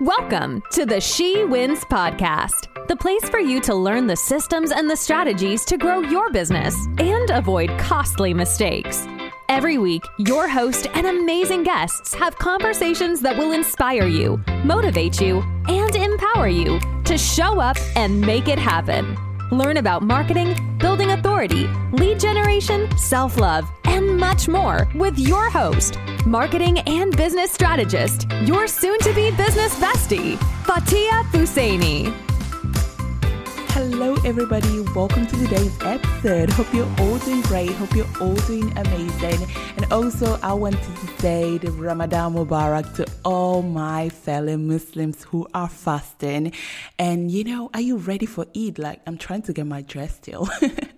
Welcome to the She Wins Podcast, the place for you to learn the systems and the strategies to grow your business and avoid costly mistakes. Every week, your host and amazing guests have conversations that will inspire you, motivate you, and empower you to show up and make it happen. Learn about marketing, building authority, lead generation, self love, and much more with your host, marketing and business strategist, your soon to be business bestie, Fatia Fusaini. Hello, everybody. Welcome to today's episode. Hope you're all doing great. Hope you're all doing amazing. And also, I wanted to say the Ramadan Mubarak to all my fellow Muslims who are fasting. And you know, are you ready for Eid? Like, I'm trying to get my dress still.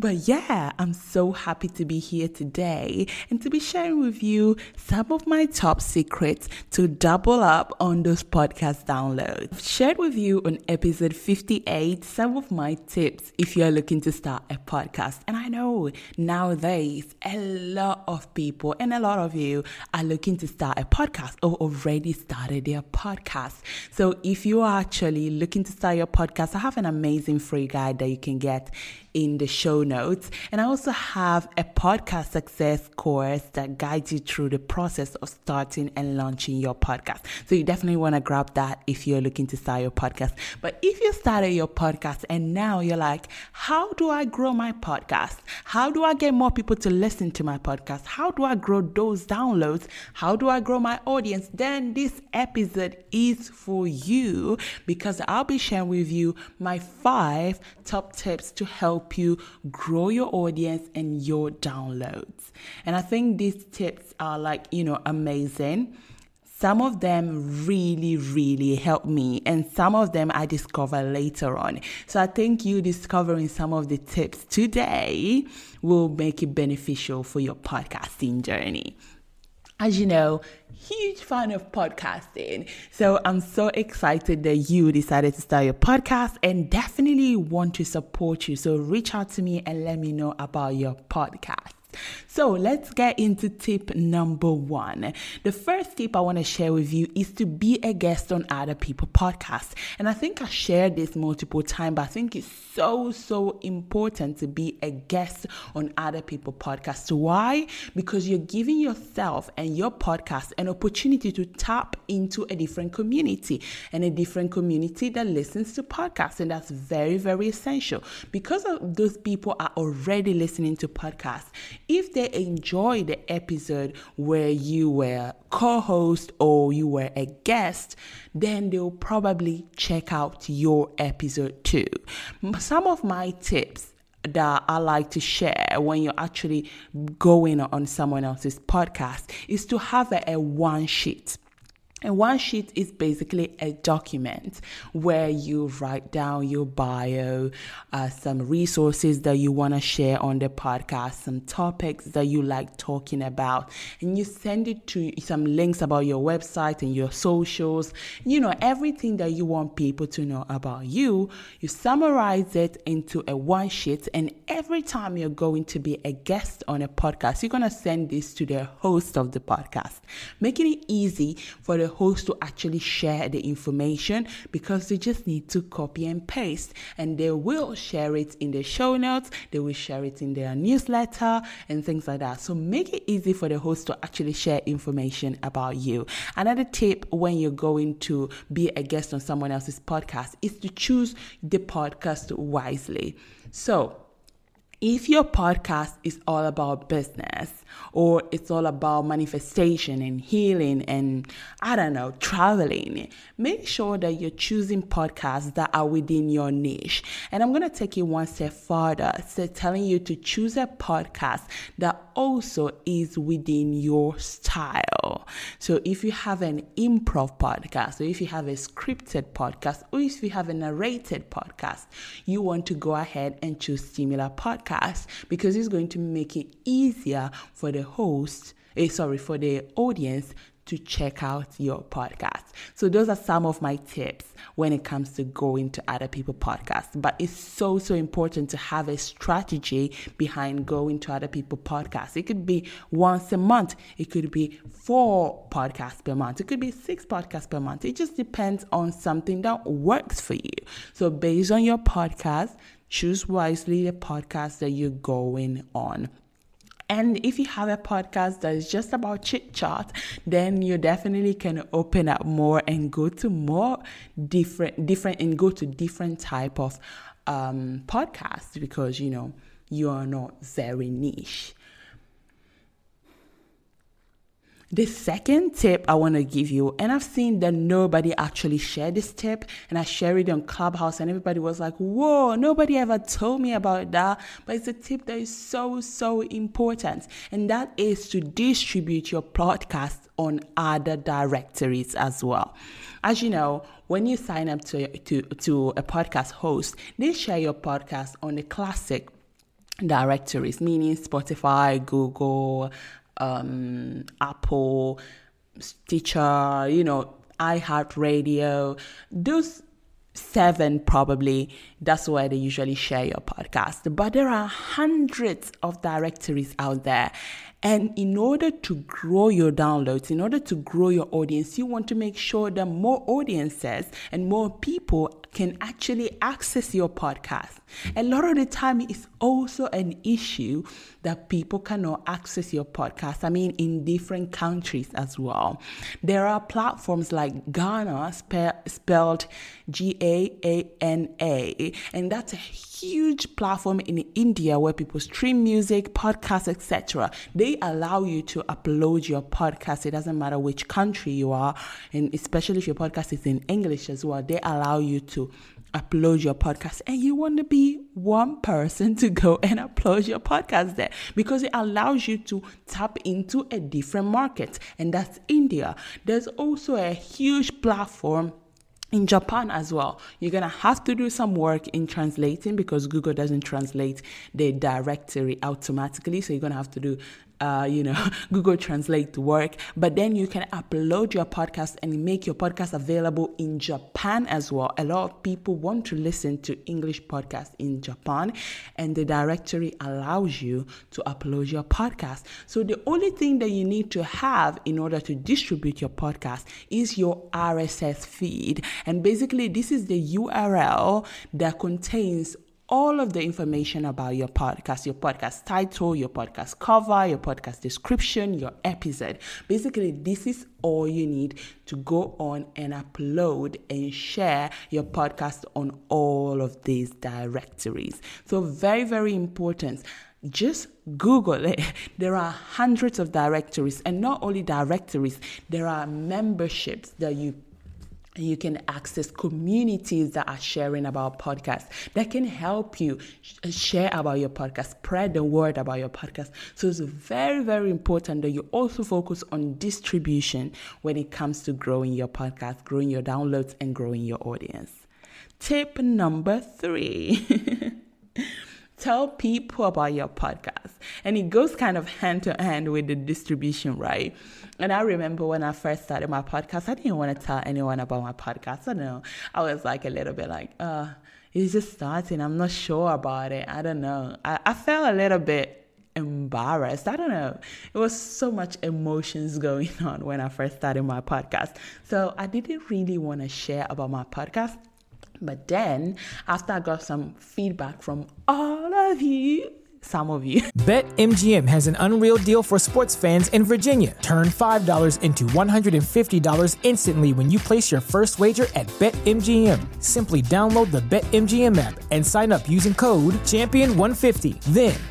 But yeah, I'm so happy to be here today and to be sharing with you some of my top secrets to double up on those podcast downloads. I've shared with you on episode 58 some of my tips if you're looking to start a podcast. And I know nowadays a lot of people and a lot of you are looking to start a podcast or already started their podcast. So if you are actually looking to start your podcast, I have an amazing free guide that you can get in the show notes. And I also have a podcast success course that guides you through the process of starting and launching your podcast. So you definitely want to grab that if you're looking to start your podcast. But if you started your podcast and now you're like, how do I grow my podcast? How do I get more people to listen to my podcast? How do I grow those downloads? How do I grow my audience? Then this episode is for you because I'll be sharing with you my five top tips to help help you grow your audience and your downloads. And I think these tips are like, you know, amazing. Some of them really, really help me, and some of them I discover later on. So I think you discovering some of the tips today will make it beneficial for your podcasting journey. As you know, huge fan of podcasting. So I'm so excited that you decided to start your podcast and definitely want to support you. So reach out to me and let me know about your podcast. So let's get into tip number one. The first tip I want to share with you is to be a guest on other people podcasts. And I think I shared this multiple times, but I think it's so, so important to be a guest on other people podcasts. Why? Because you're giving yourself and your podcast an opportunity to tap into a different community and a different community that listens to podcasts. And that's very, very essential because those people are already listening to podcasts if they enjoy the episode where you were co-host or you were a guest, then they'll probably check out your episode too. Some of my tips that I like to share when you're actually going on someone else's podcast is to have a, a one sheet and one sheet is basically a document where you write down your bio, uh, some resources that you want to share on the podcast, some topics that you like talking about, and you send it to some links about your website and your socials, you know, everything that you want people to know about you. You summarize it into a one sheet, and every time you're going to be a guest on a podcast, you're going to send this to the host of the podcast, making it easy for the host to actually share the information because they just need to copy and paste and they will share it in the show notes, they will share it in their newsletter and things like that. So make it easy for the host to actually share information about you. Another tip when you're going to be a guest on someone else's podcast is to choose the podcast wisely. So, if your podcast is all about business or it's all about manifestation and healing and I don't know, traveling, make sure that you're choosing podcasts that are within your niche. And I'm going to take it one step further, so telling you to choose a podcast that also is within your style. So if you have an improv podcast, or if you have a scripted podcast, or if you have a narrated podcast, you want to go ahead and choose similar podcasts podcast because it's going to make it easier for the host, eh, sorry, for the audience to check out your podcast. So those are some of my tips when it comes to going to other people's podcasts. But it's so, so important to have a strategy behind going to other people's podcasts. It could be once a month. It could be four podcasts per month. It could be six podcasts per month. It just depends on something that works for you. So based on your podcast, choose wisely the podcast that you're going on. And if you have a podcast that is just about chit chat, then you definitely can open up more and go to more different, different, and go to different type of um, podcasts because you know you are not very niche. The second tip I want to give you, and I've seen that nobody actually shared this tip, and I shared it on Clubhouse, and everybody was like, Whoa, nobody ever told me about that. But it's a tip that is so, so important, and that is to distribute your podcast on other directories as well. As you know, when you sign up to, to, to a podcast host, they share your podcast on the classic directories, meaning Spotify, Google, um, Apple, Stitcher, you know, iHeartRadio, those seven probably that's where they usually share your podcast. But there are hundreds of directories out there. And in order to grow your downloads, in order to grow your audience, you want to make sure that more audiences and more people can actually access your podcast. A lot of the time, it's also an issue that people cannot access your podcast. I mean, in different countries as well. There are platforms like Gaana, spe- spelled G A A N A, and that's a huge platform in India where people stream music, podcasts, etc. They allow you to upload your podcast. It doesn't matter which country you are, and especially if your podcast is in English as well, they allow you to upload your podcast and you want to be one person to go and upload your podcast there because it allows you to tap into a different market and that's India. There's also a huge platform in Japan as well, you're gonna have to do some work in translating because Google doesn't translate the directory automatically. So you're gonna have to do uh, you know, Google Translate to work. But then you can upload your podcast and make your podcast available in Japan as well. A lot of people want to listen to English podcasts in Japan, and the directory allows you to upload your podcast. So the only thing that you need to have in order to distribute your podcast is your RSS feed. And basically, this is the URL that contains all of the information about your podcast, your podcast title, your podcast cover, your podcast description, your episode. Basically, this is all you need to go on and upload and share your podcast on all of these directories. So, very, very important just Google it. There are hundreds of directories, and not only directories, there are memberships that you you can access communities that are sharing about podcasts that can help you uh, share about your podcast, spread the word about your podcast. So it's very, very important that you also focus on distribution when it comes to growing your podcast, growing your downloads, and growing your audience. Tip number three. tell people about your podcast. And it goes kind of hand to hand with the distribution, right? And I remember when I first started my podcast, I didn't want to tell anyone about my podcast. I know. I was like a little bit like, uh, it's just starting. I'm not sure about it. I don't know. I, I felt a little bit embarrassed. I don't know. It was so much emotions going on when I first started my podcast. So I didn't really want to share about my podcast. But then, after I got some feedback from all of you, some of you. BetMGM has an unreal deal for sports fans in Virginia. Turn $5 into $150 instantly when you place your first wager at BetMGM. Simply download the BetMGM app and sign up using code Champion150. Then,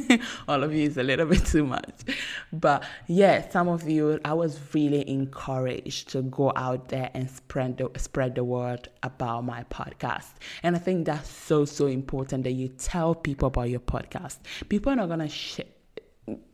all of you is a little bit too much. But yeah, some of you, I was really encouraged to go out there and spread the, spread the word about my podcast. And I think that's so, so important that you tell people about your podcast. People are not going to share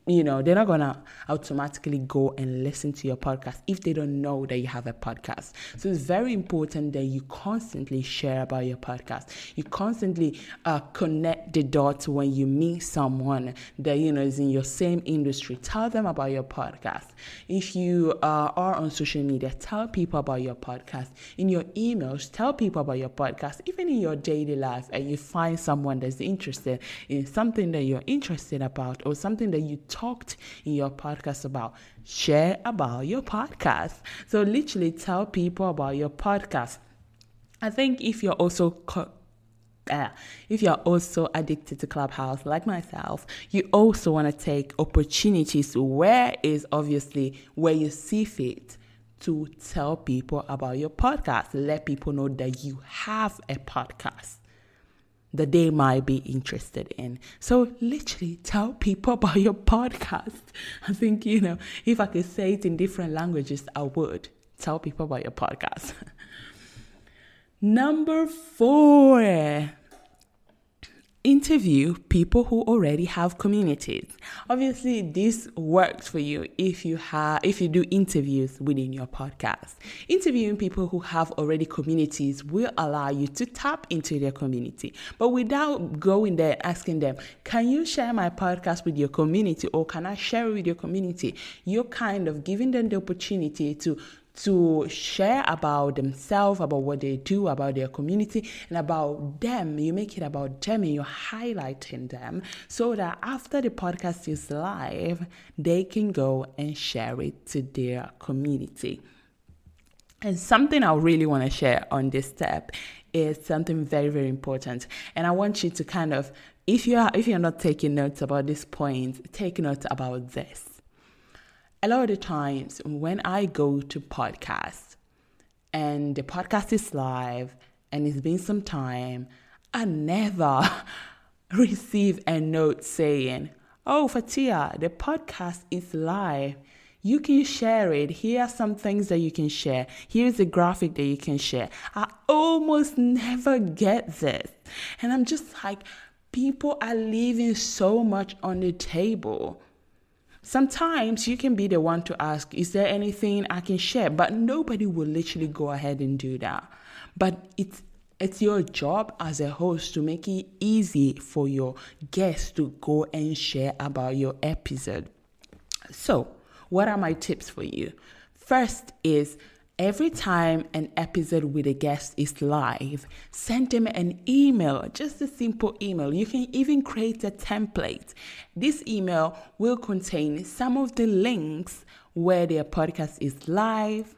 you know, they're not gonna automatically go and listen to your podcast if they don't know that you have a podcast. So it's very important that you constantly share about your podcast. You constantly uh, connect the dots when you meet someone that you know is in your same industry. Tell them about your podcast. If you uh, are on social media, tell people about your podcast. In your emails, tell people about your podcast. Even in your daily life, and you find someone that's interested in something that you're interested about or something that you talked in your podcast about. Share about your podcast. So, literally tell people about your podcast. I think if you're also co- uh, if you're also addicted to Clubhouse like myself, you also want to take opportunities where is obviously where you see fit to tell people about your podcast. Let people know that you have a podcast that they might be interested in. So, literally, tell people about your podcast. I think, you know, if I could say it in different languages, I would. Tell people about your podcast. Number four interview people who already have communities. Obviously this works for you if you have if you do interviews within your podcast. Interviewing people who have already communities will allow you to tap into their community. But without going there asking them can you share my podcast with your community or can i share it with your community? You're kind of giving them the opportunity to to share about themselves, about what they do, about their community, and about them. You make it about them and you're highlighting them so that after the podcast is live, they can go and share it to their community. And something I really want to share on this step is something very, very important. And I want you to kind of, if you are if you're not taking notes about this point, take notes about this a lot of the times when I go to podcasts and the podcast is live and it's been some time, I never receive a note saying, Oh, Fatia, the podcast is live. You can share it. Here are some things that you can share. Here's a graphic that you can share. I almost never get this. And I'm just like, people are leaving so much on the table Sometimes you can be the one to ask, Is there anything I can share? But nobody will literally go ahead and do that. But it's it's your job as a host to make it easy for your guests to go and share about your episode. So, what are my tips for you? First is Every time an episode with a guest is live, send them an email, just a simple email. You can even create a template. This email will contain some of the links where their podcast is live.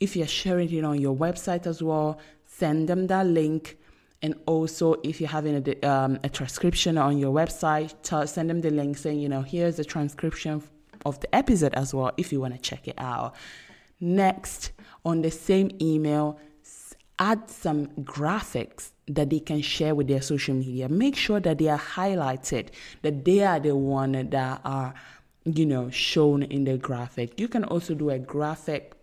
If you're sharing it on your website as well, send them that link. And also, if you're having a, um, a transcription on your website, tell, send them the link saying, you know, here's the transcription of the episode as well if you want to check it out. Next, on the same email, add some graphics that they can share with their social media. Make sure that they are highlighted, that they are the one that are, you know, shown in the graphic. You can also do a graphic.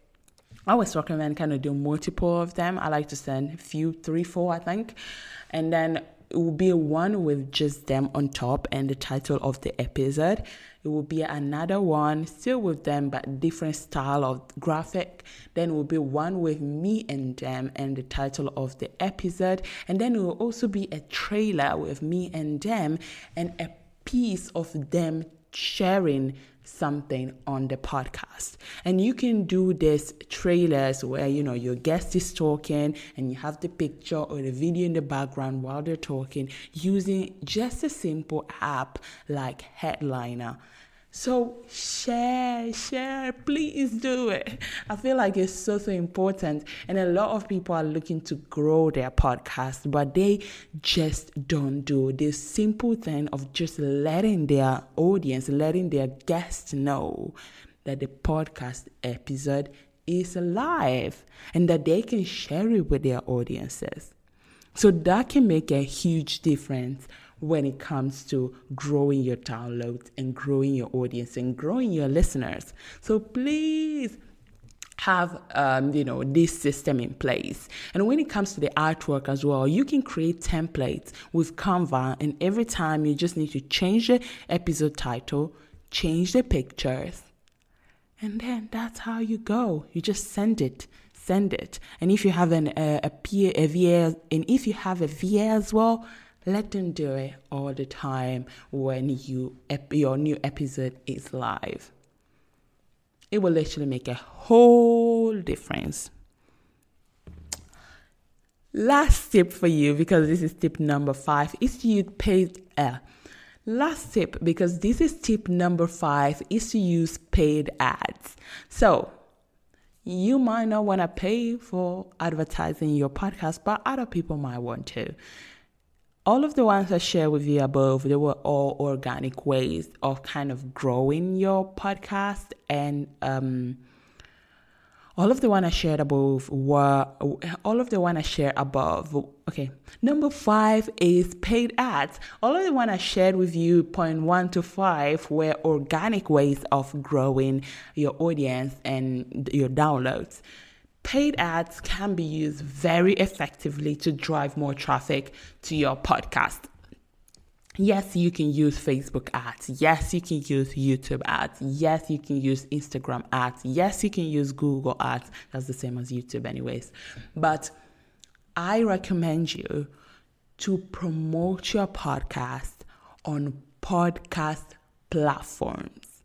I always recommend kind of do multiple of them. I like to send a few, three, four, I think. And then it will be one with just them on top and the title of the episode. It will be another one still with them but different style of graphic. Then it will be one with me and them and the title of the episode. And then it will also be a trailer with me and them and a piece of them sharing something on the podcast. And you can do this trailers where you know your guest is talking and you have the picture or the video in the background while they're talking using just a simple app like Headliner. So share, share, please do it. I feel like it's so, so important. And a lot of people are looking to grow their podcast, but they just don't do this simple thing of just letting their audience, letting their guests know that the podcast episode is live and that they can share it with their audiences. So that can make a huge difference when it comes to growing your downloads and growing your audience and growing your listeners. So please have um, you know this system in place. And when it comes to the artwork as well you can create templates with canva and every time you just need to change the episode title change the pictures and then that's how you go. You just send it send it. And if you have an, a, a, PA, a VA and if you have a VA as well let them do it all the time when you your new episode is live. It will literally make a whole difference. Last tip for you, because this is tip number five, is use paid. Uh, last tip, because this is tip number five, is to use paid ads. So you might not want to pay for advertising your podcast, but other people might want to all of the ones I shared with you above, they were all organic ways of kind of growing your podcast. And um, all of the one I shared above were all of the one I shared above. Okay, number five is paid ads. All of the one I shared with you, point one to five, were organic ways of growing your audience and your downloads. Paid ads can be used very effectively to drive more traffic to your podcast. Yes, you can use Facebook ads. Yes, you can use YouTube ads. Yes, you can use Instagram ads. Yes, you can use Google ads. That's the same as YouTube, anyways. But I recommend you to promote your podcast on podcast platforms,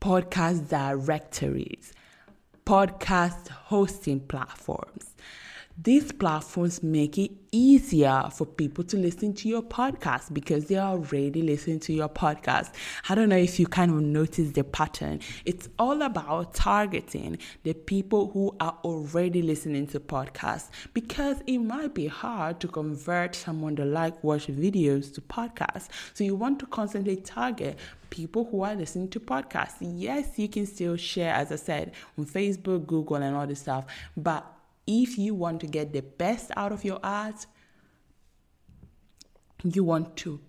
podcast directories podcast hosting platforms. These platforms make it easier for people to listen to your podcast because they are already listening to your podcast. I don't know if you kind of notice the pattern. It's all about targeting the people who are already listening to podcasts because it might be hard to convert someone that like watch videos to podcasts. So you want to constantly target people who are listening to podcasts. Yes, you can still share, as I said, on Facebook, Google, and all this stuff, but if you want to get the best out of your art, you want to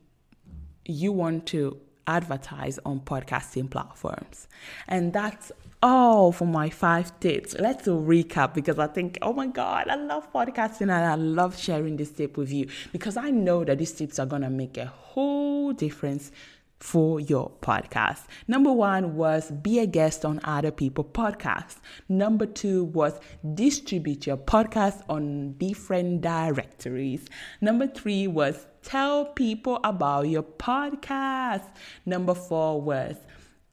you want to advertise on podcasting platforms. And that's all for my five tips. Let's recap because I think, oh my God, I love podcasting and I love sharing this tip with you because I know that these tips are going to make a whole difference for your podcast. Number one was be a guest on other people's podcasts. Number two was distribute your podcast on different directories. Number three was tell people about your podcast. Number four was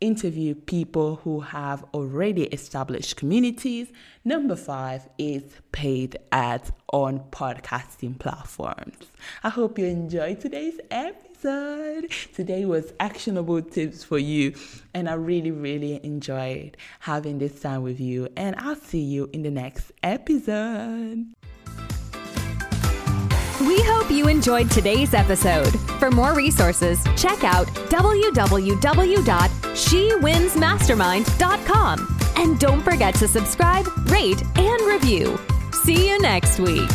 interview people who have already established communities. Number five is paid ads on podcasting platforms. I hope you enjoyed today's episode Today was actionable tips for you, and I really, really enjoyed having this time with you. And I'll see you in the next episode. We hope you enjoyed today's episode. For more resources, check out www.shewinsmastermind.com. And don't forget to subscribe, rate, and review. See you next week.